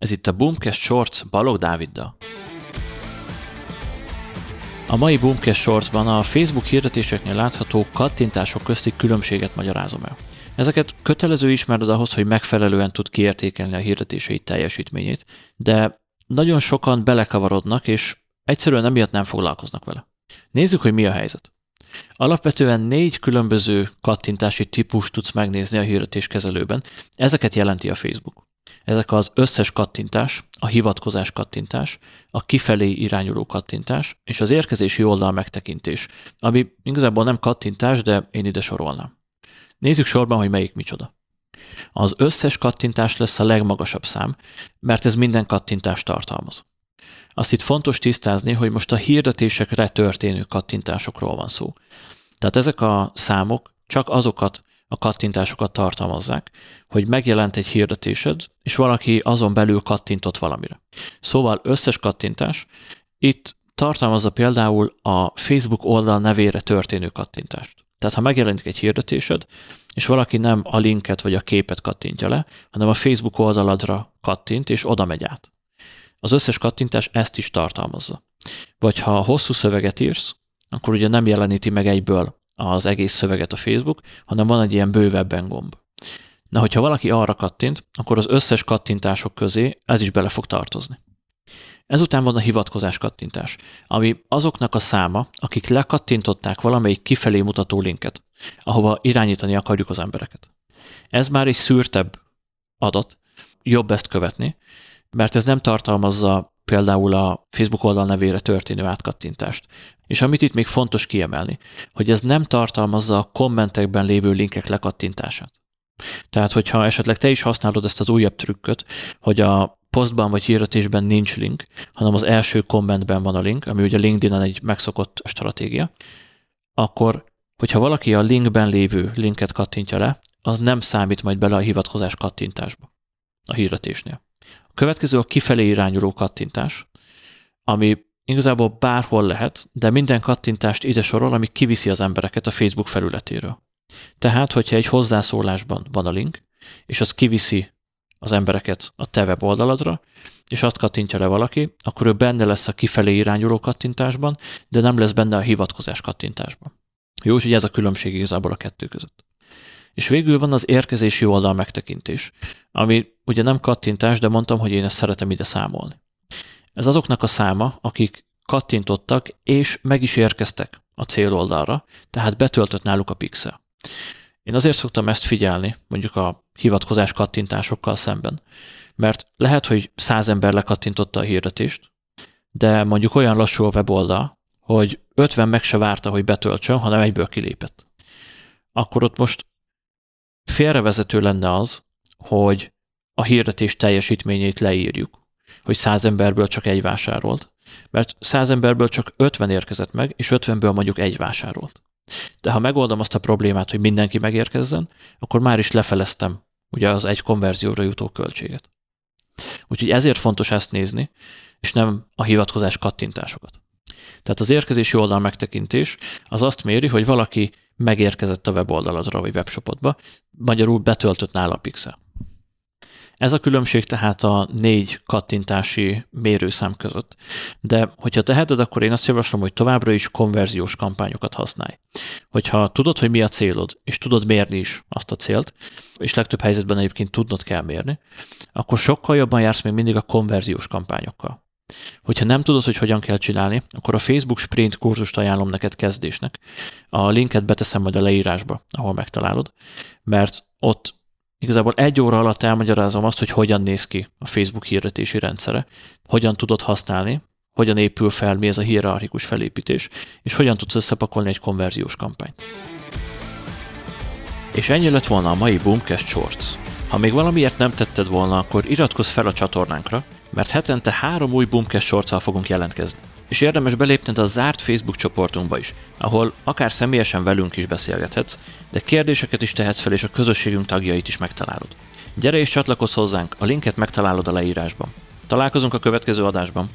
Ez itt a Boomcast Shorts Balog Dáviddal. A mai Boomcast Shortsban a Facebook hirdetéseknél látható kattintások közti különbséget magyarázom el. Ezeket kötelező ismered ahhoz, hogy megfelelően tud kiértékelni a hirdetései teljesítményét, de nagyon sokan belekavarodnak, és egyszerűen emiatt nem foglalkoznak vele. Nézzük, hogy mi a helyzet. Alapvetően négy különböző kattintási típus tudsz megnézni a hirdetéskezelőben. Ezeket jelenti a Facebook. Ezek az összes kattintás, a hivatkozás kattintás, a kifelé irányuló kattintás és az érkezési oldal megtekintés, ami igazából nem kattintás, de én ide sorolnám. Nézzük sorban, hogy melyik micsoda. Az összes kattintás lesz a legmagasabb szám, mert ez minden kattintást tartalmaz. Azt itt fontos tisztázni, hogy most a hirdetésekre történő kattintásokról van szó. Tehát ezek a számok csak azokat a kattintásokat tartalmazzák, hogy megjelent egy hirdetésed, és valaki azon belül kattintott valamire. Szóval összes kattintás itt tartalmazza például a Facebook oldal nevére történő kattintást. Tehát ha megjelenik egy hirdetésed, és valaki nem a linket vagy a képet kattintja le, hanem a Facebook oldaladra kattint, és oda megy át. Az összes kattintás ezt is tartalmazza. Vagy ha hosszú szöveget írsz, akkor ugye nem jeleníti meg egyből az egész szöveget a Facebook, hanem van egy ilyen bővebben gomb. Na, hogyha valaki arra kattint, akkor az összes kattintások közé ez is bele fog tartozni. Ezután van a hivatkozás kattintás, ami azoknak a száma, akik lekattintották valamelyik kifelé mutató linket, ahova irányítani akarjuk az embereket. Ez már egy szűrtebb adat, jobb ezt követni, mert ez nem tartalmazza például a Facebook oldal nevére történő átkattintást. És amit itt még fontos kiemelni, hogy ez nem tartalmazza a kommentekben lévő linkek lekattintását. Tehát, hogyha esetleg te is használod ezt az újabb trükköt, hogy a posztban vagy hirdetésben nincs link, hanem az első kommentben van a link, ami ugye LinkedIn-en egy megszokott stratégia, akkor, hogyha valaki a linkben lévő linket kattintja le, az nem számít majd bele a hivatkozás kattintásba a hirdetésnél. A következő a kifelé irányuló kattintás, ami igazából bárhol lehet, de minden kattintást ide sorol, ami kiviszi az embereket a Facebook felületéről. Tehát, hogyha egy hozzászólásban van a link, és az kiviszi az embereket a te weboldaladra, és azt kattintja le valaki, akkor ő benne lesz a kifelé irányuló kattintásban, de nem lesz benne a hivatkozás kattintásban. Jó, úgyhogy ez a különbség igazából a kettő között. És végül van az érkezési oldal megtekintés, ami ugye nem kattintás, de mondtam, hogy én ezt szeretem ide számolni. Ez azoknak a száma, akik kattintottak és meg is érkeztek a céloldalra, tehát betöltött náluk a pixel. Én azért szoktam ezt figyelni, mondjuk a hivatkozás kattintásokkal szemben, mert lehet, hogy száz ember lekattintotta a hirdetést, de mondjuk olyan lassú a weboldal, hogy 50 meg se várta, hogy betöltsön, hanem egyből kilépett. Akkor ott most félrevezető lenne az, hogy a hirdetés teljesítményét leírjuk, hogy száz emberből csak egy vásárolt, mert száz emberből csak 50 érkezett meg, és 50-ből mondjuk egy vásárolt. De ha megoldom azt a problémát, hogy mindenki megérkezzen, akkor már is lefeleztem ugye az egy konverzióra jutó költséget. Úgyhogy ezért fontos ezt nézni, és nem a hivatkozás kattintásokat. Tehát az érkezési oldal megtekintés az azt méri, hogy valaki megérkezett a weboldaladra vagy webshopodba, magyarul betöltött nála a pixel. Ez a különbség tehát a négy kattintási mérőszám között. De hogyha teheted, akkor én azt javaslom, hogy továbbra is konverziós kampányokat használj. Hogyha tudod, hogy mi a célod, és tudod mérni is azt a célt, és legtöbb helyzetben egyébként tudnod kell mérni, akkor sokkal jobban jársz még mindig a konverziós kampányokkal. Hogyha nem tudod, hogy hogyan kell csinálni, akkor a Facebook Sprint kurzust ajánlom neked kezdésnek. A linket beteszem majd a leírásba, ahol megtalálod, mert ott Igazából egy óra alatt elmagyarázom azt, hogy hogyan néz ki a Facebook hirdetési rendszere, hogyan tudod használni, hogyan épül fel, mi ez a hierarchikus felépítés, és hogyan tudsz összepakolni egy konverziós kampányt. És ennyi lett volna a mai Boomcast Shorts. Ha még valamiért nem tetted volna, akkor iratkozz fel a csatornánkra, mert hetente három új Boomcast shorts fogunk jelentkezni. És érdemes belépned a zárt Facebook csoportunkba is, ahol akár személyesen velünk is beszélgethetsz, de kérdéseket is tehetsz fel, és a közösségünk tagjait is megtalálod. Gyere és csatlakozz hozzánk, a linket megtalálod a leírásban. Találkozunk a következő adásban.